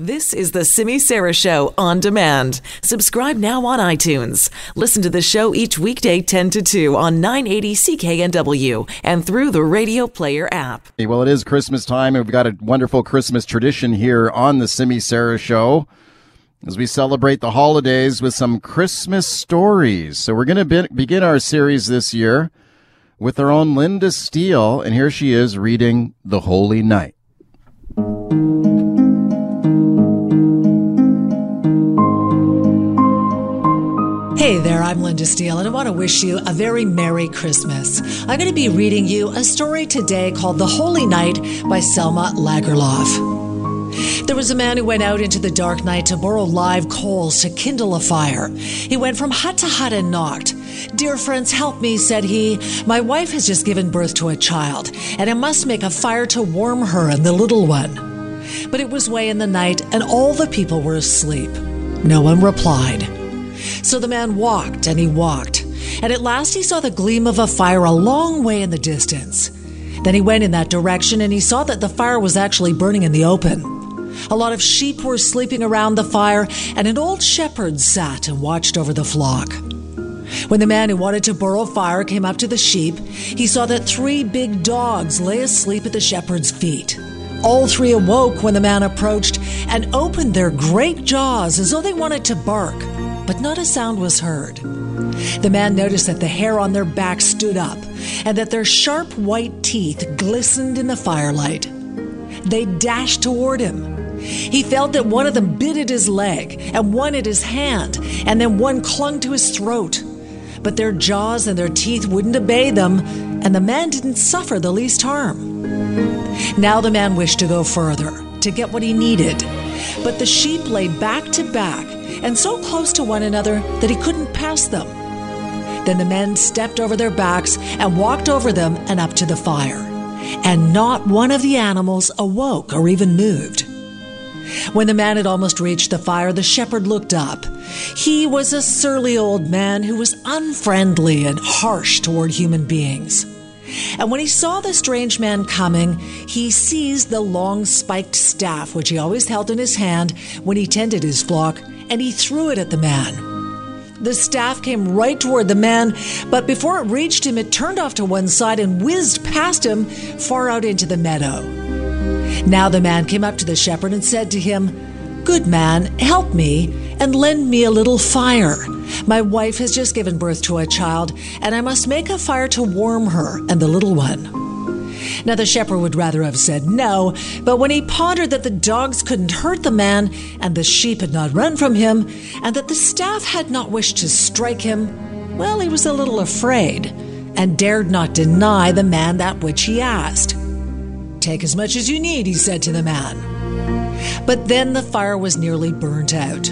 This is the Simi Sara Show on demand. Subscribe now on iTunes. Listen to the show each weekday 10 to 2 on 980 CKNW and through the Radio Player app. Well, it is Christmas time, and we've got a wonderful Christmas tradition here on the Simi Sara Show as we celebrate the holidays with some Christmas stories. So we're going to be- begin our series this year with our own Linda Steele, and here she is reading The Holy Night. Hey there, I'm Linda Steele, and I want to wish you a very Merry Christmas. I'm going to be reading you a story today called The Holy Night by Selma Lagerlof. There was a man who went out into the dark night to borrow live coals to kindle a fire. He went from hut to hut and knocked. Dear friends, help me, said he. My wife has just given birth to a child, and I must make a fire to warm her and the little one. But it was way in the night, and all the people were asleep. No one replied. So the man walked and he walked, and at last he saw the gleam of a fire a long way in the distance. Then he went in that direction and he saw that the fire was actually burning in the open. A lot of sheep were sleeping around the fire, and an old shepherd sat and watched over the flock. When the man who wanted to borrow fire came up to the sheep, he saw that three big dogs lay asleep at the shepherd's feet. All three awoke when the man approached and opened their great jaws as though they wanted to bark but not a sound was heard. The man noticed that the hair on their backs stood up and that their sharp white teeth glistened in the firelight. They dashed toward him. He felt that one of them bit at his leg and one at his hand, and then one clung to his throat. But their jaws and their teeth wouldn't obey them, and the man didn't suffer the least harm. Now the man wished to go further, to get what he needed. But the sheep lay back to back and so close to one another that he couldn't pass them. Then the men stepped over their backs and walked over them and up to the fire. And not one of the animals awoke or even moved. When the man had almost reached the fire, the shepherd looked up. He was a surly old man who was unfriendly and harsh toward human beings. And when he saw the strange man coming, he seized the long spiked staff which he always held in his hand when he tended his flock and he threw it at the man. The staff came right toward the man, but before it reached him, it turned off to one side and whizzed past him far out into the meadow. Now the man came up to the shepherd and said to him, Good man, help me and lend me a little fire. My wife has just given birth to a child, and I must make a fire to warm her and the little one. Now, the shepherd would rather have said no, but when he pondered that the dogs couldn't hurt the man, and the sheep had not run from him, and that the staff had not wished to strike him, well, he was a little afraid, and dared not deny the man that which he asked. Take as much as you need, he said to the man. But then the fire was nearly burnt out.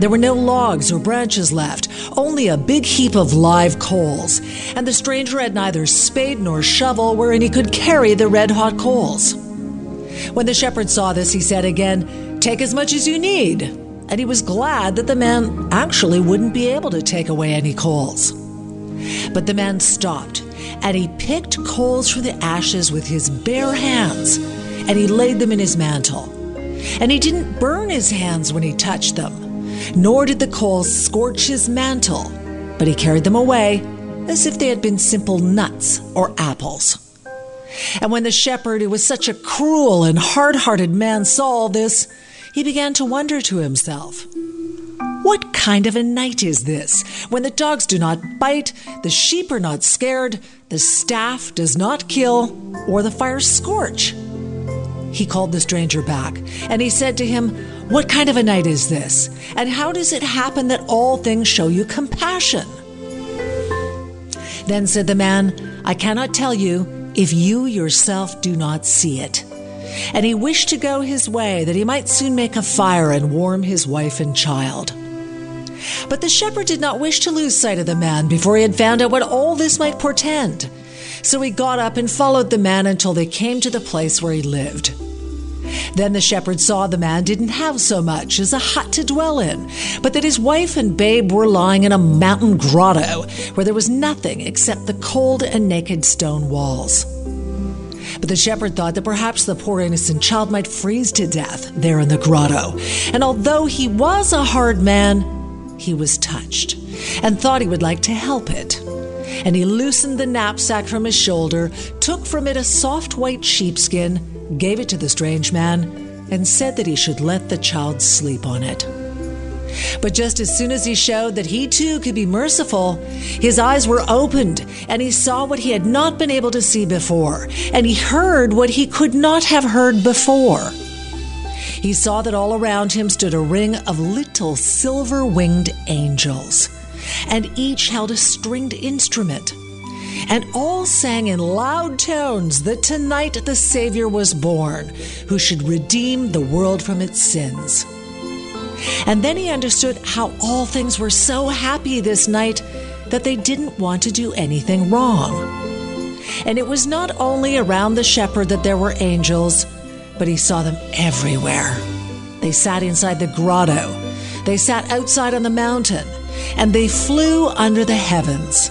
There were no logs or branches left, only a big heap of live coals, and the stranger had neither spade nor shovel wherein he could carry the red hot coals. When the shepherd saw this, he said again, Take as much as you need. And he was glad that the man actually wouldn't be able to take away any coals. But the man stopped, and he picked coals from the ashes with his bare hands, and he laid them in his mantle. And he didn't burn his hands when he touched them nor did the coals scorch his mantle, but he carried them away as if they had been simple nuts or apples. And when the shepherd, who was such a cruel and hard hearted man, saw all this, he began to wonder to himself What kind of a night is this when the dogs do not bite, the sheep are not scared, the staff does not kill, or the fire scorch? He called the stranger back, and he said to him, What kind of a night is this? And how does it happen that all things show you compassion? Then said the man, I cannot tell you if you yourself do not see it. And he wished to go his way that he might soon make a fire and warm his wife and child. But the shepherd did not wish to lose sight of the man before he had found out what all this might portend. So he got up and followed the man until they came to the place where he lived. Then the shepherd saw the man didn't have so much as a hut to dwell in, but that his wife and babe were lying in a mountain grotto where there was nothing except the cold and naked stone walls. But the shepherd thought that perhaps the poor innocent child might freeze to death there in the grotto. And although he was a hard man, he was touched and thought he would like to help it. And he loosened the knapsack from his shoulder, took from it a soft white sheepskin, gave it to the strange man, and said that he should let the child sleep on it. But just as soon as he showed that he too could be merciful, his eyes were opened, and he saw what he had not been able to see before, and he heard what he could not have heard before. He saw that all around him stood a ring of little silver winged angels, and each held a stringed instrument. And all sang in loud tones that tonight the Savior was born, who should redeem the world from its sins. And then he understood how all things were so happy this night that they didn't want to do anything wrong. And it was not only around the shepherd that there were angels, but he saw them everywhere. They sat inside the grotto, they sat outside on the mountain, and they flew under the heavens.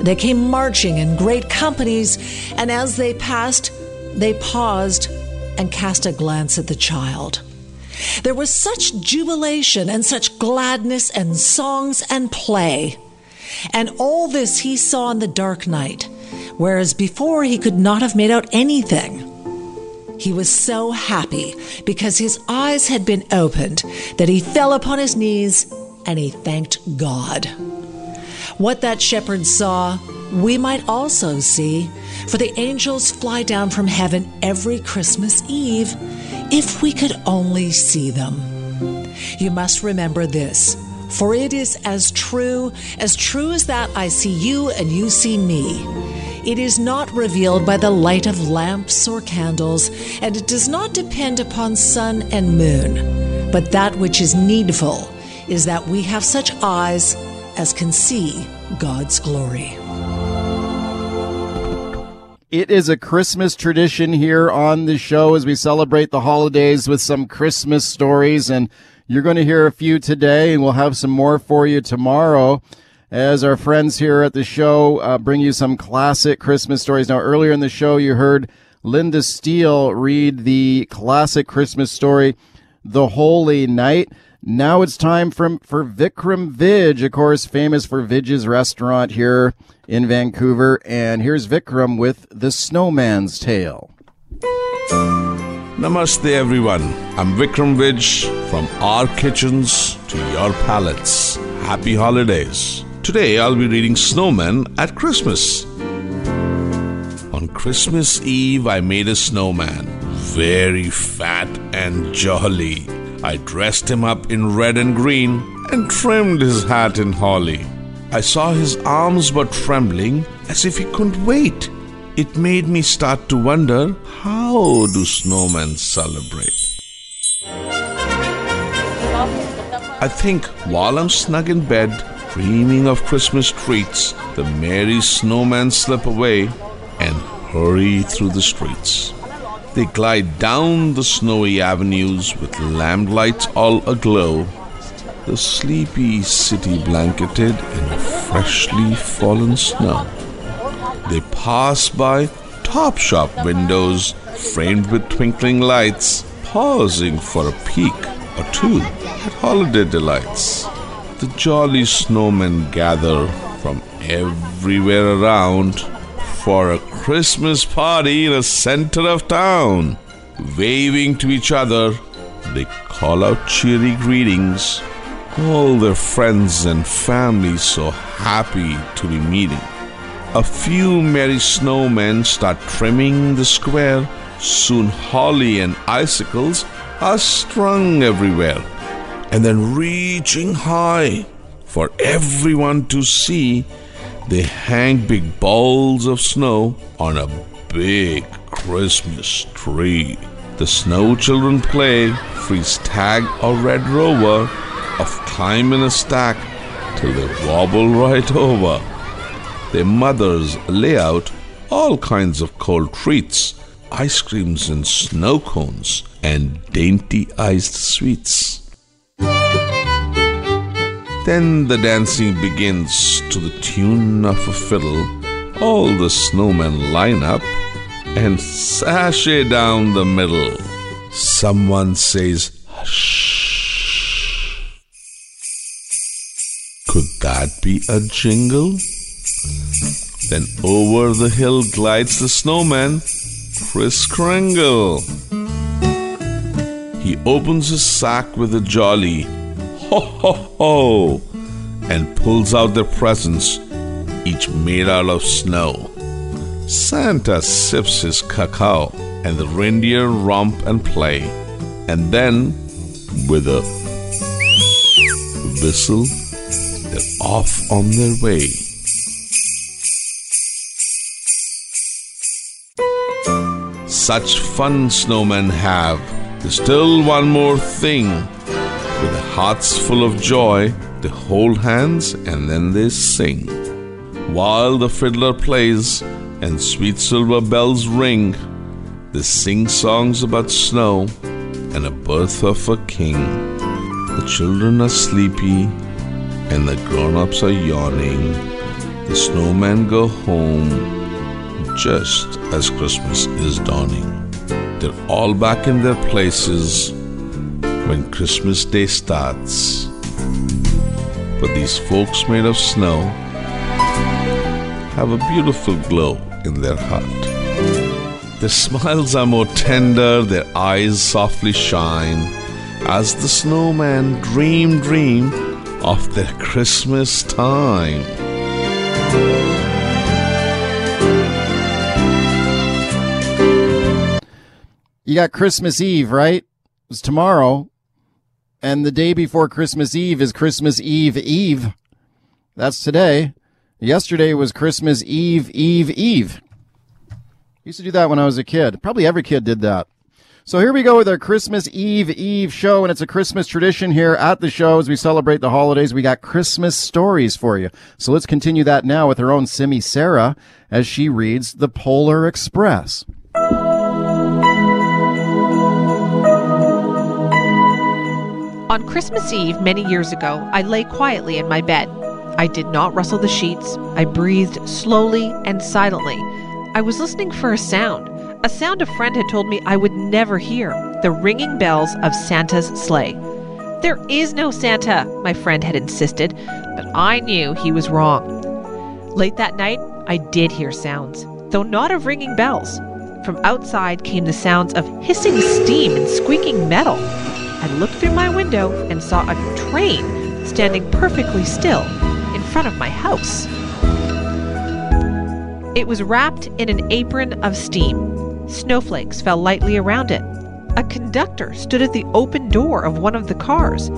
They came marching in great companies, and as they passed, they paused and cast a glance at the child. There was such jubilation and such gladness and songs and play. And all this he saw in the dark night, whereas before he could not have made out anything. He was so happy because his eyes had been opened that he fell upon his knees and he thanked God. What that shepherd saw, we might also see, for the angels fly down from heaven every Christmas Eve if we could only see them. You must remember this, for it is as true, as true as that I see you and you see me. It is not revealed by the light of lamps or candles, and it does not depend upon sun and moon. But that which is needful is that we have such eyes as can see God's glory. It is a Christmas tradition here on the show as we celebrate the holidays with some Christmas stories. And you're going to hear a few today, and we'll have some more for you tomorrow as our friends here at the show uh, bring you some classic Christmas stories. Now, earlier in the show, you heard Linda Steele read the classic Christmas story, The Holy Night. Now it's time for, for Vikram Vij, of course, famous for Vij's restaurant here in Vancouver. And here's Vikram with The Snowman's Tale. Namaste, everyone. I'm Vikram Vij from our kitchens to your palates. Happy holidays. Today I'll be reading Snowman at Christmas. On Christmas Eve, I made a snowman, very fat and jolly. I dressed him up in red and green and trimmed his hat in holly. I saw his arms were trembling as if he couldn't wait. It made me start to wonder how do snowmen celebrate? I think while I'm snug in bed, dreaming of Christmas treats, the merry snowmen slip away and hurry through the streets. They glide down the snowy avenues with lamplights all aglow, the sleepy city blanketed in freshly fallen snow. They pass by top shop windows framed with twinkling lights, pausing for a peek or two at holiday delights. The jolly snowmen gather from everywhere around for a Christmas party in the center of town. Waving to each other, they call out cheery greetings. All their friends and family so happy to be meeting. A few merry snowmen start trimming the square. Soon holly and icicles are strung everywhere. And then reaching high for everyone to see, they hang big balls of snow on a big Christmas tree. The snow children play freeze tag or red rover of climbing a stack till they wobble right over. Their mothers lay out all kinds of cold treats, ice creams and snow cones, and dainty iced sweets. Then the dancing begins to the tune of a fiddle. All the snowmen line up, and sashay down the middle. Someone says, Hush. Could that be a jingle? Then over the hill glides the snowman, Kris Kringle. He opens his sack with a jolly ho ho ho and pulls out their presents, each made out of snow. Santa sips his cacao and the reindeer romp and play, and then, with a whistle, they're off on their way. Such fun snowmen have. There's still one more thing. Hearts full of joy, they hold hands and then they sing. While the fiddler plays and sweet silver bells ring, they sing songs about snow and the birth of a king. The children are sleepy and the grown ups are yawning. The snowmen go home just as Christmas is dawning. They're all back in their places when Christmas Day starts. But these folks made of snow have a beautiful glow in their heart. Their smiles are more tender, their eyes softly shine as the snowman dream dream of their Christmas time. You got Christmas Eve, right? It's tomorrow. And the day before Christmas Eve is Christmas Eve Eve. That's today. Yesterday was Christmas Eve Eve Eve. Used to do that when I was a kid. Probably every kid did that. So here we go with our Christmas Eve Eve show, and it's a Christmas tradition here at the show as we celebrate the holidays. We got Christmas stories for you. So let's continue that now with our own Simi Sara as she reads The Polar Express. On Christmas Eve, many years ago, I lay quietly in my bed. I did not rustle the sheets. I breathed slowly and silently. I was listening for a sound, a sound a friend had told me I would never hear the ringing bells of Santa's sleigh. There is no Santa, my friend had insisted, but I knew he was wrong. Late that night, I did hear sounds, though not of ringing bells. From outside came the sounds of hissing steam and squeaking metal. I looked through my window and saw a train standing perfectly still in front of my house. It was wrapped in an apron of steam. Snowflakes fell lightly around it. A conductor stood at the open door of one of the cars.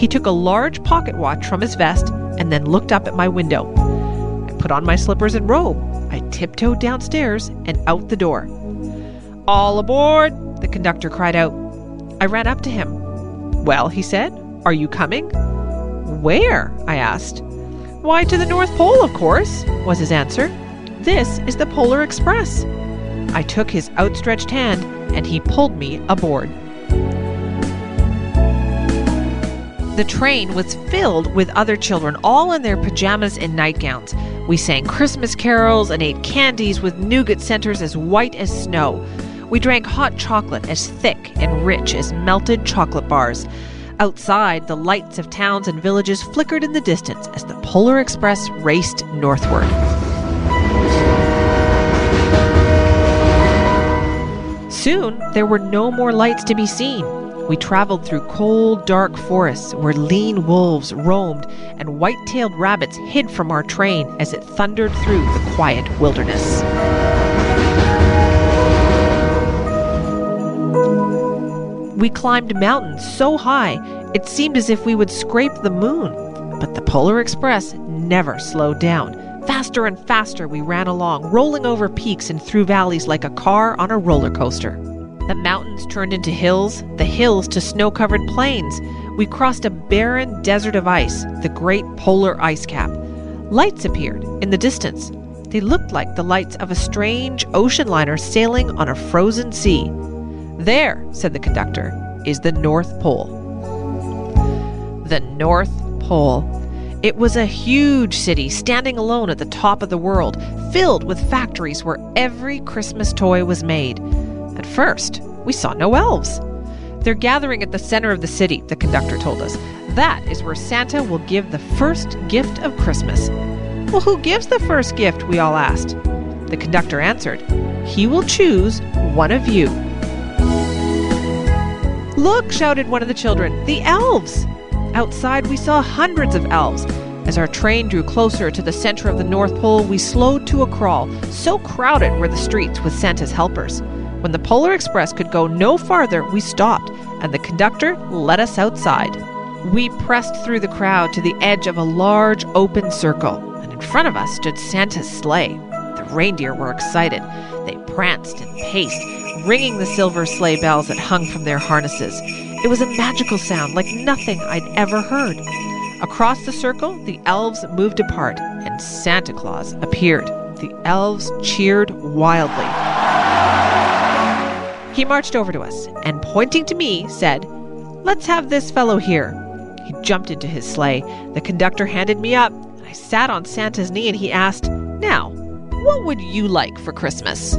He took a large pocket watch from his vest and then looked up at my window. I put on my slippers and robe. I tiptoed downstairs and out the door. All aboard! the conductor cried out. I ran up to him. Well, he said, are you coming? Where? I asked. Why, to the North Pole, of course, was his answer. This is the Polar Express. I took his outstretched hand and he pulled me aboard. The train was filled with other children, all in their pajamas and nightgowns. We sang Christmas carols and ate candies with nougat centers as white as snow. We drank hot chocolate as thick and rich as melted chocolate bars. Outside, the lights of towns and villages flickered in the distance as the Polar Express raced northward. Soon, there were no more lights to be seen. We traveled through cold, dark forests where lean wolves roamed and white tailed rabbits hid from our train as it thundered through the quiet wilderness. We climbed mountains so high it seemed as if we would scrape the moon. But the Polar Express never slowed down. Faster and faster we ran along, rolling over peaks and through valleys like a car on a roller coaster. The mountains turned into hills, the hills to snow covered plains. We crossed a barren desert of ice, the great polar ice cap. Lights appeared in the distance. They looked like the lights of a strange ocean liner sailing on a frozen sea. There, said the conductor, is the North Pole. The North Pole. It was a huge city standing alone at the top of the world, filled with factories where every Christmas toy was made. At first, we saw no elves. They're gathering at the center of the city, the conductor told us. That is where Santa will give the first gift of Christmas. Well, who gives the first gift? We all asked. The conductor answered, He will choose one of you. Look, shouted one of the children, the elves! Outside, we saw hundreds of elves. As our train drew closer to the center of the North Pole, we slowed to a crawl. So crowded were the streets with Santa's helpers. When the Polar Express could go no farther, we stopped, and the conductor let us outside. We pressed through the crowd to the edge of a large open circle, and in front of us stood Santa's sleigh. The reindeer were excited. They pranced and paced, ringing the silver sleigh bells that hung from their harnesses. It was a magical sound like nothing I'd ever heard. Across the circle, the elves moved apart, and Santa Claus appeared. The elves cheered wildly. He marched over to us and, pointing to me, said, Let's have this fellow here. He jumped into his sleigh. The conductor handed me up. I sat on Santa's knee and he asked, Now, what would you like for Christmas?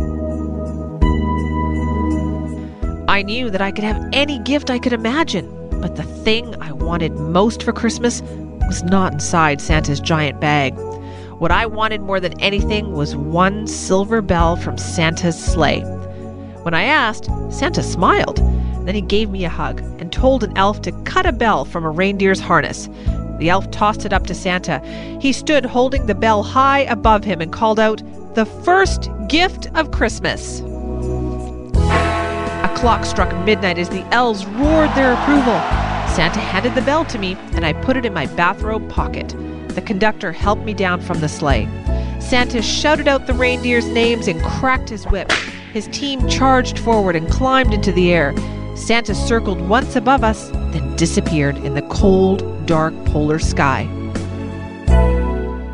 I knew that I could have any gift I could imagine, but the thing I wanted most for Christmas was not inside Santa's giant bag. What I wanted more than anything was one silver bell from Santa's sleigh. When I asked, Santa smiled. Then he gave me a hug and told an elf to cut a bell from a reindeer's harness. The elf tossed it up to Santa. He stood holding the bell high above him and called out, The first gift of Christmas clock struck midnight as the elves roared their approval. Santa handed the bell to me, and I put it in my bathrobe pocket. The conductor helped me down from the sleigh. Santa shouted out the reindeers' names and cracked his whip. His team charged forward and climbed into the air. Santa circled once above us, then disappeared in the cold, dark polar sky.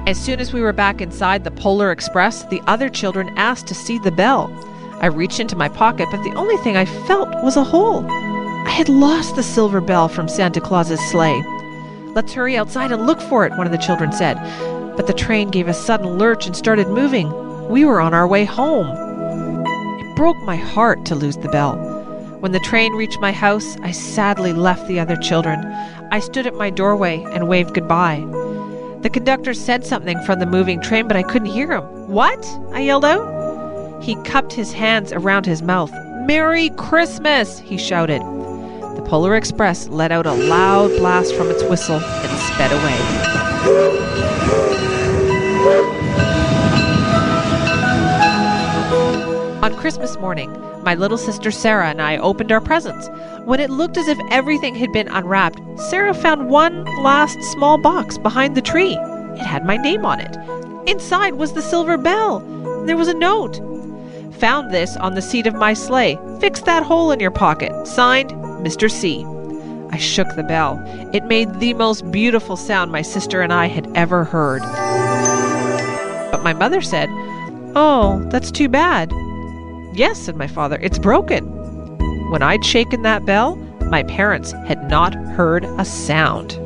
As soon as we were back inside the Polar Express, the other children asked to see the bell. I reached into my pocket, but the only thing I felt was a hole. I had lost the silver bell from Santa Claus's sleigh. Let's hurry outside and look for it, one of the children said. But the train gave a sudden lurch and started moving. We were on our way home. It broke my heart to lose the bell. When the train reached my house, I sadly left the other children. I stood at my doorway and waved goodbye. The conductor said something from the moving train, but I couldn't hear him. What? I yelled out. He cupped his hands around his mouth. Merry Christmas! he shouted. The Polar Express let out a loud blast from its whistle and sped away. On Christmas morning, my little sister Sarah and I opened our presents. When it looked as if everything had been unwrapped, Sarah found one last small box behind the tree. It had my name on it. Inside was the silver bell. There was a note. Found this on the seat of my sleigh. Fix that hole in your pocket. Signed, Mr. C. I shook the bell. It made the most beautiful sound my sister and I had ever heard. But my mother said, Oh, that's too bad. Yes, said my father, it's broken. When I'd shaken that bell, my parents had not heard a sound.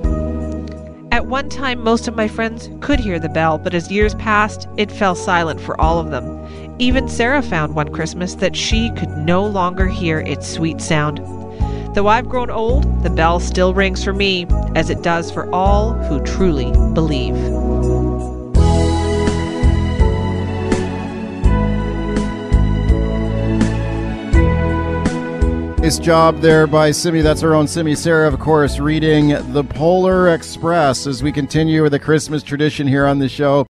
One time, most of my friends could hear the bell, but as years passed, it fell silent for all of them. Even Sarah found one Christmas that she could no longer hear its sweet sound. Though I've grown old, the bell still rings for me, as it does for all who truly believe. Nice job there by Simi. That's our own Simi Sara, of course, reading The Polar Express as we continue with the Christmas tradition here on the show.